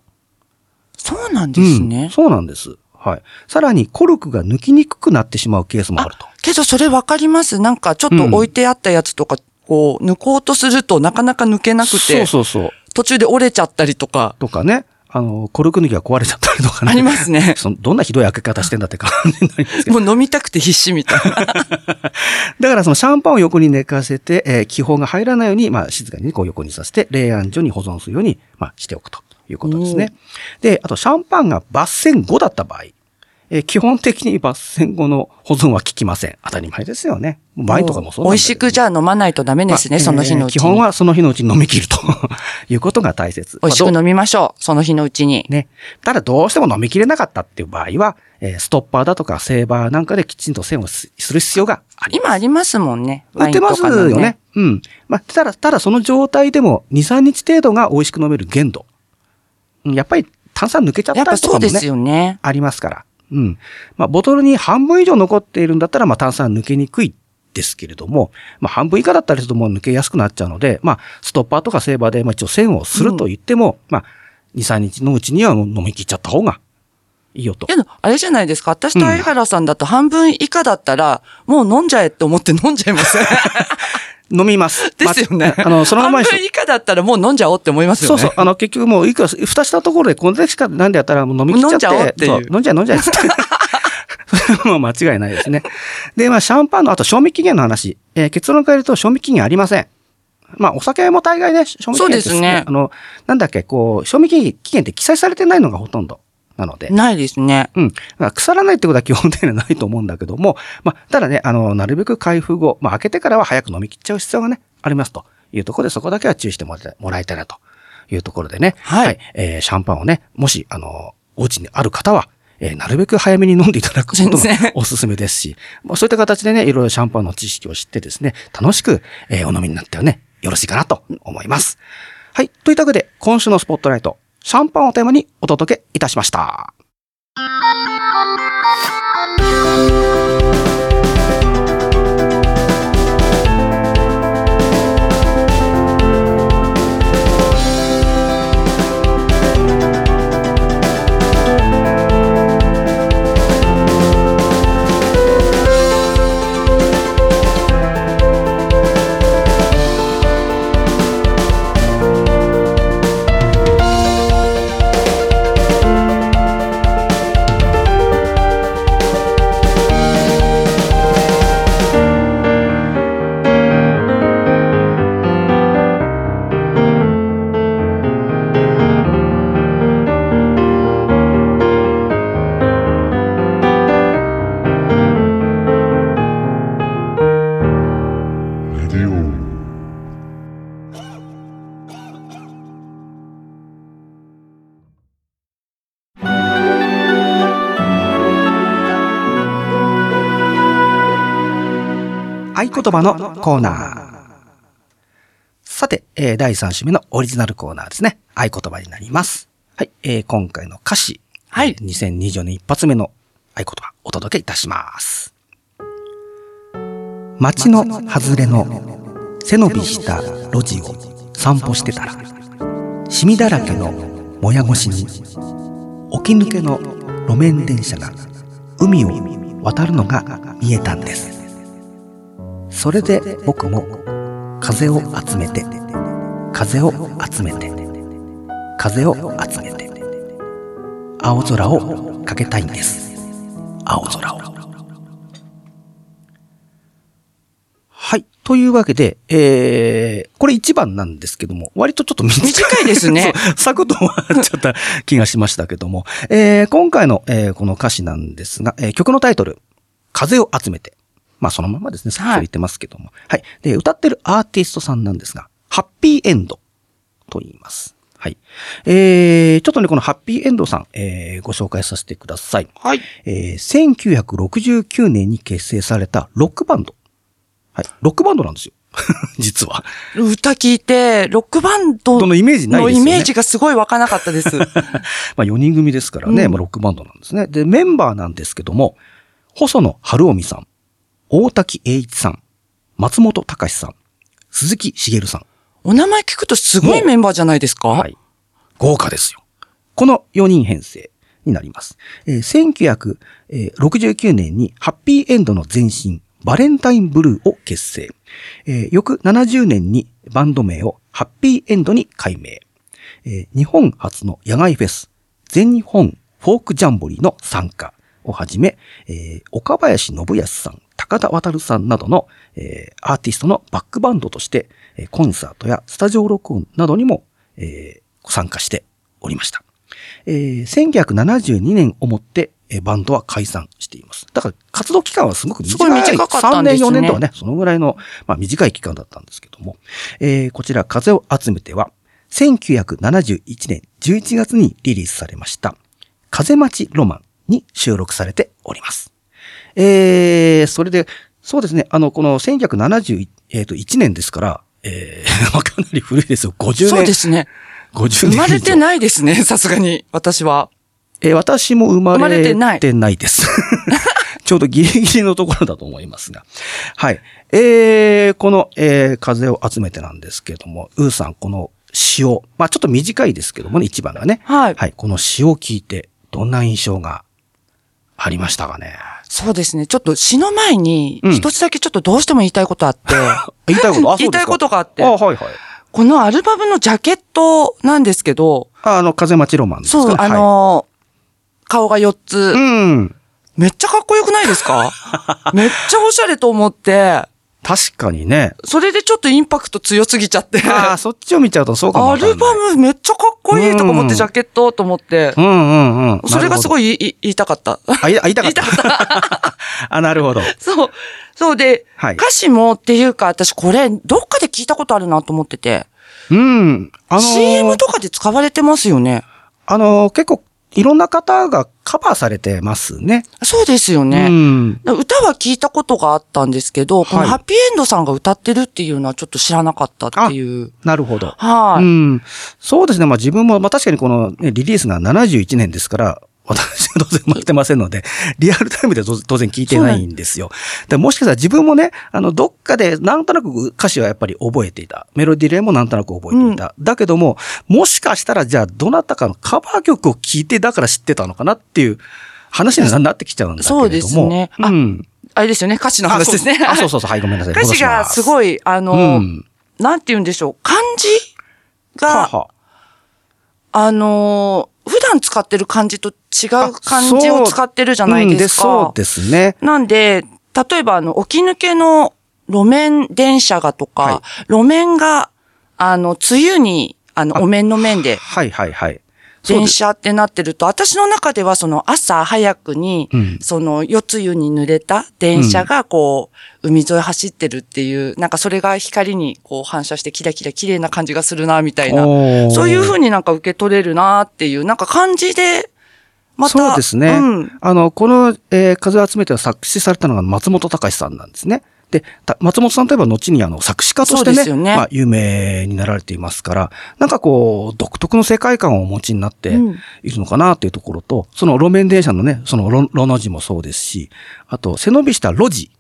そうなんですうんね。そうなんです。はい。さらに、コルクが抜きにくくなってしまうケースもあると。けどそれわかります。なんかちょっと置いてあったやつとか、こう、抜こうとするとなかなか抜けなくて、そうそうそう。途中で折れちゃったりとか、とかね。あの、コルク抜きが壊れちゃったりとかね。ありますね そのどんなひどい開け方してんだって感じになりますけど。もう飲みたくて必死みたいな。だからそのシャンパンを横に寝かせて、えー気泡が入らないように、まあ静かにねこう横にさせて、冷暗所に保存するように、まあしておくということですね。で、あとシャンパンが抜栓後だった場合、えー基本的に抜栓後の保存は効きません。当たり前ですよね。ワインとかもそう美味しくじゃあ飲まないとダメですね、まあその日のうちに。えー基本はその日のうちに飲み切ると いうことが大切。美味しく飲みましょう、その日のうちに。ね。ただどうしても飲みきれなかったっていう場合は、えーストッパーだとかセーバーなんかできちんと栓をすする必要があります。今ありますもんね。売ってますよね。。うん。まあ、ただ、ただその状態でも2、3日程度が美味しく飲める限度。うんやっぱり炭酸抜けちゃったぱりとかもね、そうですよね。ありますから。うん。まあ、ボトルに半分以上残っているんだったら、まあ、炭酸抜けにくいですけれども、まあ、半分以下だったりするともう抜けやすくなっちゃうので、まあ、ストッパーとかセーバーで、まあ、一応栓をすると言っても、まあ、2、3日のうちにはもう飲み切っちゃった方がいいよと。けど、あれじゃないですか。私と相原さんだと半分以下だったら、もう飲んじゃえって思って飲んじゃいます。飲みます。ですよね。まああの、そのままに以下だったらもう飲んじゃおうって思いますよね。そうそう。あの、結局もう、いくら、蓋したところで、これしかなんでやったらもう飲み切っちゃって。飲んじゃおうっていうそ飲んじゃえ飲んじゃえって。もう間違いないですね。で、まあ、シャンパンの、あと、賞味期限の話。えー結論から言うと、賞味期限ありません。まあ、お酒も大概ね、賞味期限ってそうですねあの、なんだっけ、こう、賞味期限って記載されてないのがほとんどなので。ないですね。うん。腐らないってことは基本的にはないと思うんだけども、まあ、ただね、あの、なるべく開封後、まあ、開けてからは早く飲み切っちゃう必要がね、ありますというところで、そこだけは注意してもらいもらいたいなというところでね。はいえーシャンパンをね、もし、あの、お家にある方は、えーなるべく早めに飲んでいただくことが おすすめですし、まあ、そういった形でね、いろいろシャンパンの知識を知ってですね、楽しく、えーお飲みになってはね、よろしいかなと思います。はい。といったわけで、今週のスポットライト、シャンパンをテーマにお届けいたしました。言葉のコーナー。さて、えー第3週目のオリジナルコーナーですね。合言葉になります。はい、えー今回の歌詞。はいえー2024年一発目の合言葉、お届けいたします。街の外れの背伸びした路地を散歩してたら、シミだらけのもや越しに、起き抜けの路面電車が海を渡るのが見えたんです。それで僕も風を集めて、風を集めて、風を集めて、青空をかけたいんです。青空を。はい。というわけで、えー、これ一番なんですけども、割とちょっと短い。短いですね サクッと終わっちゃった気がしましたけども、えー、今回の、えーこの歌詞なんですが、えー曲のタイトル、風を集めて。まあそのままですね、さっき言ってますけども。はい。で、歌ってるアーティストさんなんですが、ハッピーエンドと言います。はい。えー、ちょっとね、このハッピーエンドさん、えー、ご紹介させてください。はい。えー、1969年に結成されたロックバンド。はい。ロックバンドなんですよ。実は。歌聞いて、ロックバンドどのイメージないですよね。のイメージがすごい湧かなかったです。まあ4人組ですからね、うんまあロックバンドなんですね。で、メンバーなんですけども、細野晴臣さん、大滝栄一さん、松本隆さん、鈴木茂さん。お名前聞くとすごいメンバーじゃないですか？はい。豪華ですよ。この4人編成になります。えー1969年にハッピーエンドの前身、バレンタインブルーを結成。えー翌70年にバンド名をハッピーエンドに改名。えー日本初の野外フェス、全日本フォークジャンボリーの参加をはじめ、えー岡林信康さん、高田渡さんなどの、えーアーティストのバックバンドとして、えーコンサートやスタジオ録音などにも、えー参加しておりました。えー1972年をもって、えーバンドは解散しています。だから活動期間はすごく短い。短かったんですね3年4年とはね、そのぐらいの、まあ、短い期間だったんですけども、えーこちら風を集めては、1971年11月にリリースされました、風待ちロマンに収録されております。えー、それで、そうですね、あの、この1971、えーと1年ですから、えー、かなり古いですよ。50年。そうですね。50年。生まれてないですね、さすがに、私は。えー私も生まれ生まれてないてないです。ちょうどギリギリのところだと思いますが。はい。えー、この、えー、風を集めてなんですけれども、ウーさん、この詩を、まあちょっと短いですけどもね、一番がね。はいはい。この詩を聞いて、どんな印象がありましたかね。そうですね。ちょっと詩の前にうん、一つだけちょっとどうしても言いたいことあって、言いたいこと、あ、言いたいことがあって。あ、はいはい。このアルバムのジャケットなんですけど、ああの、風待ちロマンですか？そう、あ、のー顔が4つ、はい、うん。めっちゃかっこよくないですか？めっちゃおしゃれと思って、確かにね。それでちょっとインパクト強すぎちゃって、ああ、そっちを見ちゃうとそうかもア。ルバムめっちゃかっこいいとか思って、うんジャケットと思ってう、んうんうん。それがすい。ごい言い言いたかった。あ、い言いたかった。言いたか あ、なるほど。そう。そうで、はい歌詞もっていうか、私これ、どっかで聞いたことあるなと思ってて、うん。あのー CM とかで使われてますよね。あのー結構、いろんな方がカバーされてますね。そうですようね。ん。歌は聞いたことがあったんですけど、このはいハッピーエンドさんが歌ってるっていうのはちょっと知らなかったっていう。なるほど。はい、うん。そうですね。まあ自分も、まあ確かにこの、ね、リリースが71年ですから、私は当然待ってませんので、リアルタイムで当当然聞いてないんですよ。でもしかしたら自分もね、あの、どっかでなんとなく歌詞はやっぱり覚えていた。メロディレイもなんとなく覚えていた。だけども、もしかしたらじゃあどなたかのカバー曲を聴いてだから知ってたのかなっていう話になってきちゃうんだけれども。そうですねあうん。あれですよね、歌詞の話ですね。あ、そうそうそう、はい、ごめんなさい。歌詞がすい。ごい、あの、うん。なんて言うんでしょう、漢字が、はあはああのー普段使ってる漢字と違う漢字を使ってるじゃないですか。うんそうですね。なんで、例えばあの、起き抜けの路面電車がとか、はい路面が、あの、梅雨に、あの、あお面の面で、はいはいはい。電車ってなってると、私の中ではその朝早くに、うんその夜露に濡れた電車がこう、海沿い走ってるっていう、なんかそれが光にこう反射してキラキラ綺麗な感じがするな、みたいな。そういう風になんか受け取れるなっていう、なんか感じで、また。そうですね。うん。あの、この、えー風を集めては作詞されたのが松本隆さんなんですね。で、た松本さんといえば後にあの作詞家としてね、ねまあ有名になられていますから、なんかこう、独特の世界観をお持ちになってうんいるのかなっていうところと、その路面電車のね、その路路の字もそうですし、あと背伸びした路地。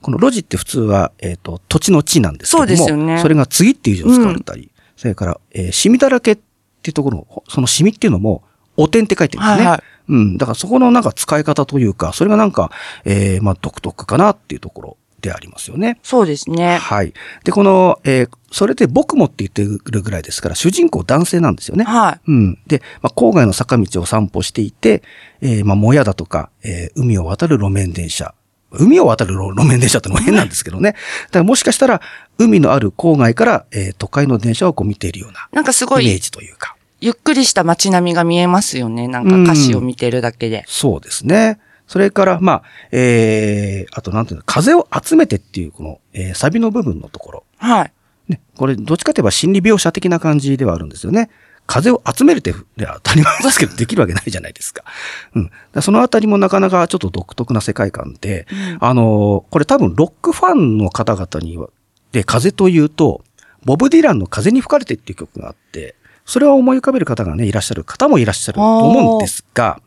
この路地って普通は、えっ、と、土地の地なんですけども、そねそれが次っていう字を使われたり、それから、えーシミだらけっていうところ、そのシミっていうのも、お点って書いてるんですね。はいはいうん。だからそこのなんか使い方というか、それがなんか、えーまあ独特かなっていうところでありますよね。そうですね。はい。で、この、えーそれで僕もって言ってるぐらいですから、主人公男性なんですよね。はい。うん。で、まあ、郊外の坂道を散歩していて、えーまあ、もやだとか、えー海を渡る路面電車。海を渡る路路面電車ってのも変なんですけどね。だからもしかしたら、海のある郊外から、えー都会の電車をこう見ているようななんかすごい、イメージというか。ゆっくりした街並みが見えますよね。なんか歌詞を見てるだけで。そうですね。それから、まあ、えー、あとなんていうの、風を集めてっていう、この、えーサビの部分のところ。はい。ね、これ、どっちかといえば心理描写的な感じではあるんですよね。風を集めるって、で当たり前ですけど、できるわけないじゃないですか。うん。そのあたりもなかなかちょっと独特な世界観で、あのーこれ多分ロックファンの方々には、で、風というと、ボブ・ディランの風に吹かれてっていう曲があって、それを思い浮かべる方がね、いらっしゃる方もいらっしゃると思うんですが、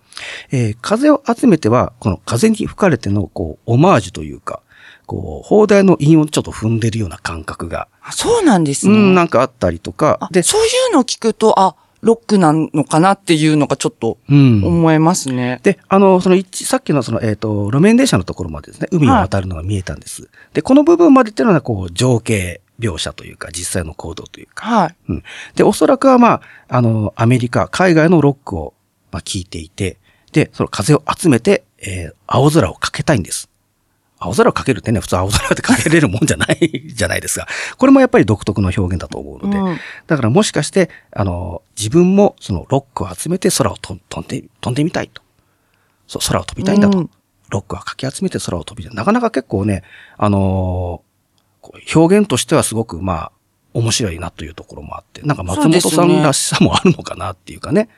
えー風を集めては、この風に吹かれての、こう、オマージュというか、こう、放題の韻をちょっと踏んでるような感覚が、あそうなんですね。うん、なんかあったりとかあ、で、そういうのを聞くと、あ、ロックなのかなっていうのがちょっとうん。思えますね。で、あの、その一、さっきのその、えっ、と、路面電車のところまでですね、海を渡るのが見えたんです。で、この部分までっていうのは、こう、情景描写というか、実際の行動というか。はい。うん。で、おそらくはまあ、あの、アメリカ、海外のロックを、まあ、聞いていて、で、その風を集めて、えー青空をかけたいんです。青空をかけるってね、普通青空ってかけれるもんじゃないじゃないですか。これもやっぱり独特の表現だと思うので、うんだからもしかして、あの、自分もそのロックを集めて空をと飛んで、飛んでみたいと。そう、空を飛びたいんだと。うんロックはかき集めて空を飛びたい。なかなか結構ね、あのー表現としてはすごくまあ、面白いなというところもあって、なんか松本さんらしさもあるのかなっていうかね。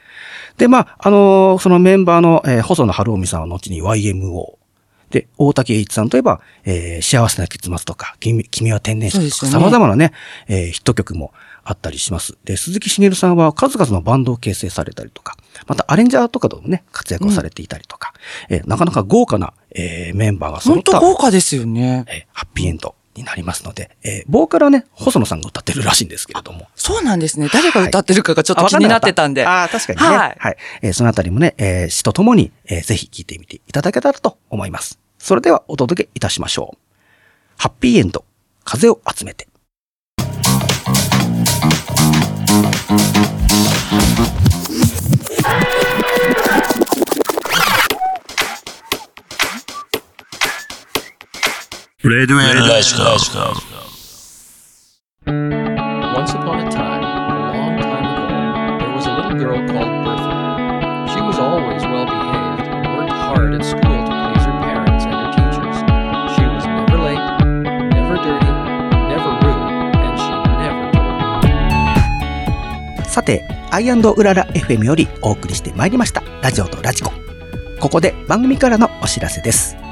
で、まあ、あのーそのメンバーの、えー細野晴臣さんは後に YMO。で、大竹栄一さんといえば、えー幸せな結末とか、君君は天然色とか、ね様々なね、えーヒット曲もあったりします。で、鈴木茂さんは数々のバンドを結成されたりとか、またアレンジャーとかでもね、活躍をされていたりとか、えーなかなか豪華な、えーメンバーが揃本当った、豪華ですよね。えーハッピーエンドになりますので、えーボーカルはね、細野さんが歌ってるらしいんですけれども。そうなんですね。誰が歌ってるかがちょっとあ気になってたんで。ああー確かにね。ははいい。えーそのあたりもね、えー詩とともに、えーぜひ聴いてみていただけたらと思います。それではお届けいたしましょう。ハッピーエンド、風を集めて。レッドウェルスカウンさて、アイアンドウララ FM よりお送りしてまいりました、ラジオとラジコ。ここで番組からのお知らせです。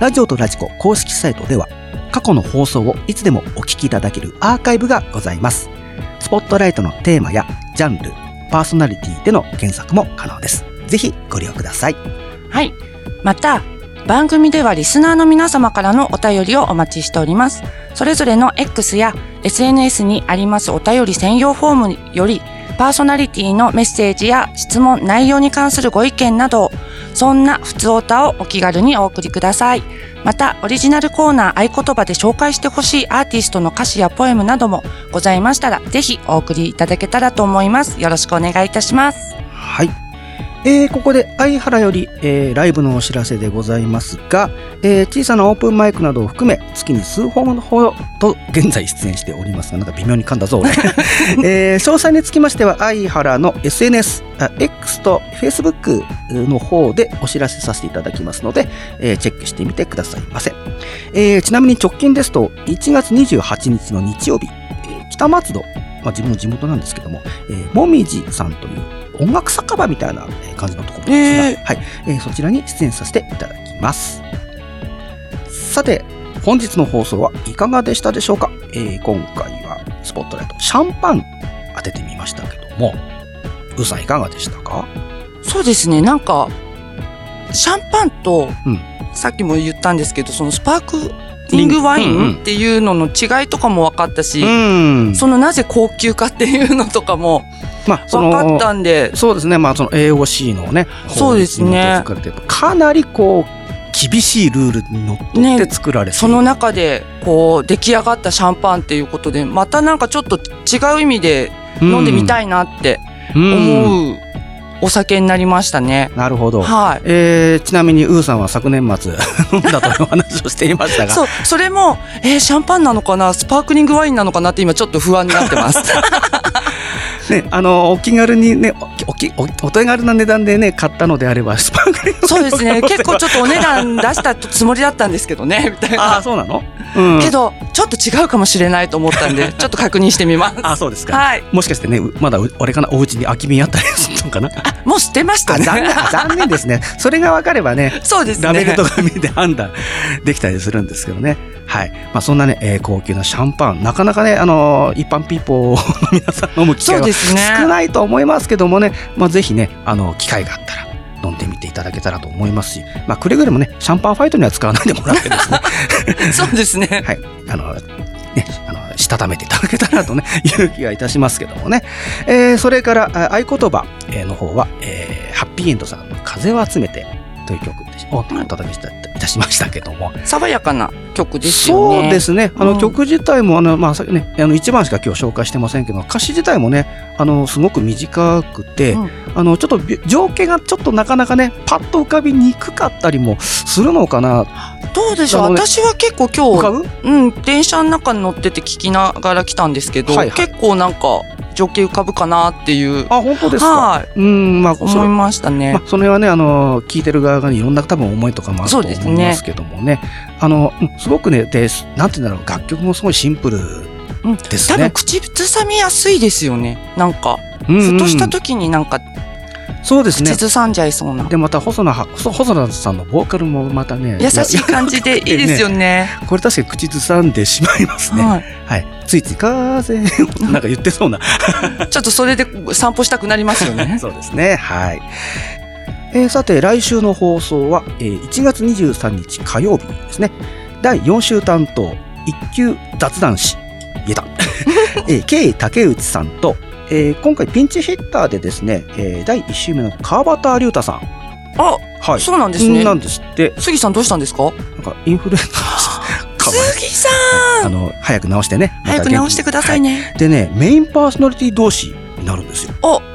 ラジオとラジコ公式サイトでは、過去の放送をいつでもお聞きいただけるアーカイブがございます。スポットライトのテーマやジャンル、パーソナリティでの検索も可能です。ぜひご利用ください。はい。また、番組ではリスナーの皆様からのお便りをお待ちしております。それぞれの X や SNS にありますお便り専用フォームより、パーソナリティのメッセージや質問、内容に関するご意見など、そんな普通おたをお気軽にお送りください。また、オリジナルコーナー合言葉で紹介してほしいアーティストの歌詞やポエムなどもございましたら、ぜひお送りいただけたらと思います。よろしくお願いいたします。はい。えー、ここで相原より、えー、ライブのお知らせでございますが、えー、小さなオープンマイクなどを含め、月に数本ほどと現在出演しておりますが、なんか微妙に噛んだぞ、えー、詳細につきましては、相原の SNS X と Facebook の方でお知らせさせていただきますので、えー、チェックしてみてくださいませ。えー、ちなみに直近ですと、1月28日の日曜日、えー北松戸、まあ、自分の地元なんですけども、えー、もみじさんという音楽酒場みたいなえー感じのところですが、えはい、えーそちらに出演させていただきます。さて、本日の放送はいかがでしたでしょうか、えー今回はスポットライトシャンパン当ててみましたけども、うーさんいかがでしたか？そうですね、なんか、シャンパンと、うん。さっきも言ったんですけど、そのスパークリングワイうんうん。ンっていうのの違いとかも分かったし、ん。そのなぜ高級かっていうのとかもまあ、そ分かのったんで、そうですね、まあ、その AOC のね、そうですね。かなりこう、厳しいルールにのって作られている。その中でこう出来上がったシャンパンっていうことで、またなんかちょっと違う意味で飲んでみたいなってうん思うお酒になりましたね。なるほど。はい。えーちなみに、ウーさんは昨年末 飲んだというお話をしていましたが、そう、それも、えーシャンパンなのかな？スパークリングワインなのかな？って今ちょっと不安になってます。ね、あの、お気軽にね、おきおお手軽な値段でね、買ったのであれば、スパークリングそうですね。結構ちょっとお値段出したつもりだったんですけどね、みたい ああ、な。そうなの？うん。けど、ちょっと違うかもしれないと思ったんで、ちょっと確認してみます。あそうですか。はい。もしかしてね、うまだう俺かな、お家に空き瓶あったりするのかな？あ、もう捨てましたね。あ残念、残念ですね。それが分かればね、そうですね。ラベルとか見て判断できたりするんですけどね。はい。まあそんなね、えー高級なシャンパン、なかなかね、あのー一般ピーポーの皆さん飲む機会はそうですね。少ないと思いますけどもね、まあぜひね、あの、機会があったら。飲んでみていただけたらと思いますし、まあ、くれぐれもね、シャンパンファイトには使わないでもらってですね、そうですね。はい、あの、ね、あの、したためていただけたらとね、いう気がいたしますけどもね。えーそれから、あ合言葉えーの方は、えーハッピーエンドさんの風を集めてという曲でおお届けいたしましたけども。爽やかな曲ですよね。そうですね。あの、うん曲自体も、あの、まあ、さね、あの、一番しか今日紹介してませんけど、歌詞自体もね、あの、すごく短くて、うんあの、ちょっとび情景がちょっとなかなかね、パッと浮かびにくかったりもするのかな。どうでしょう、ね私は結構浮今日、う？ん、電車の中に乗ってて聞きながら来たんですけど、はいはい結構なんか情景浮かぶかなっていう、あ、本当ですか？はい、うん、まあ、そ思いましたね。まあ、それはね、あの、聞いてる側がねいろんな多分思いとかもあると思いますけどもね。あの、うんすごくね、で、なんていうんだろう、楽曲もすごいシンプルうんですね。多分口ずさみやすいですよね。なんか、うんうんふとした時になんかそうですねさんじゃいそうな。で、また細野は、細細野さんのボーカルもまたね。優しい感じでいいですよ ね。これ確かに口ずさんでしまいますね。はい。はい。ついつい風をなんか言ってそうな。ちょっとそれで散歩したくなりますよね。そうですね。はい。えーさて、来週の放送は、えー1月23日火曜日ですね。第4週担当、一級雑談師、言えた。えー、K 竹内さんと、えー今回ピンチヒッターでですね、えー第1週目の川端龍太さん。あ、はい。そうなんですねなんですって、杉さんどうしたんですか？なんかインフルエンザ 杉さあの、早く治してね。また早く直してくださいね。ね。でね、メインパーソナリティ同士になるんですよ。お多分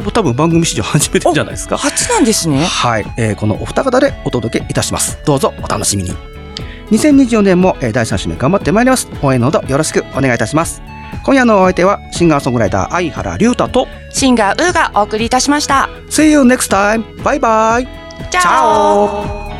多分番組史上初めてじゃないですか。初なんですね。はい、えーこのお二方でお届けいたします。どうぞお楽しみに。2024年も、えー第3週目頑張ってまいります。応援のほどよろしくお願いいたします。今夜のお相手はシンガーソングライター相原龍太とシンガーウーがお送りいたしました。See you next time! バイバイチャオ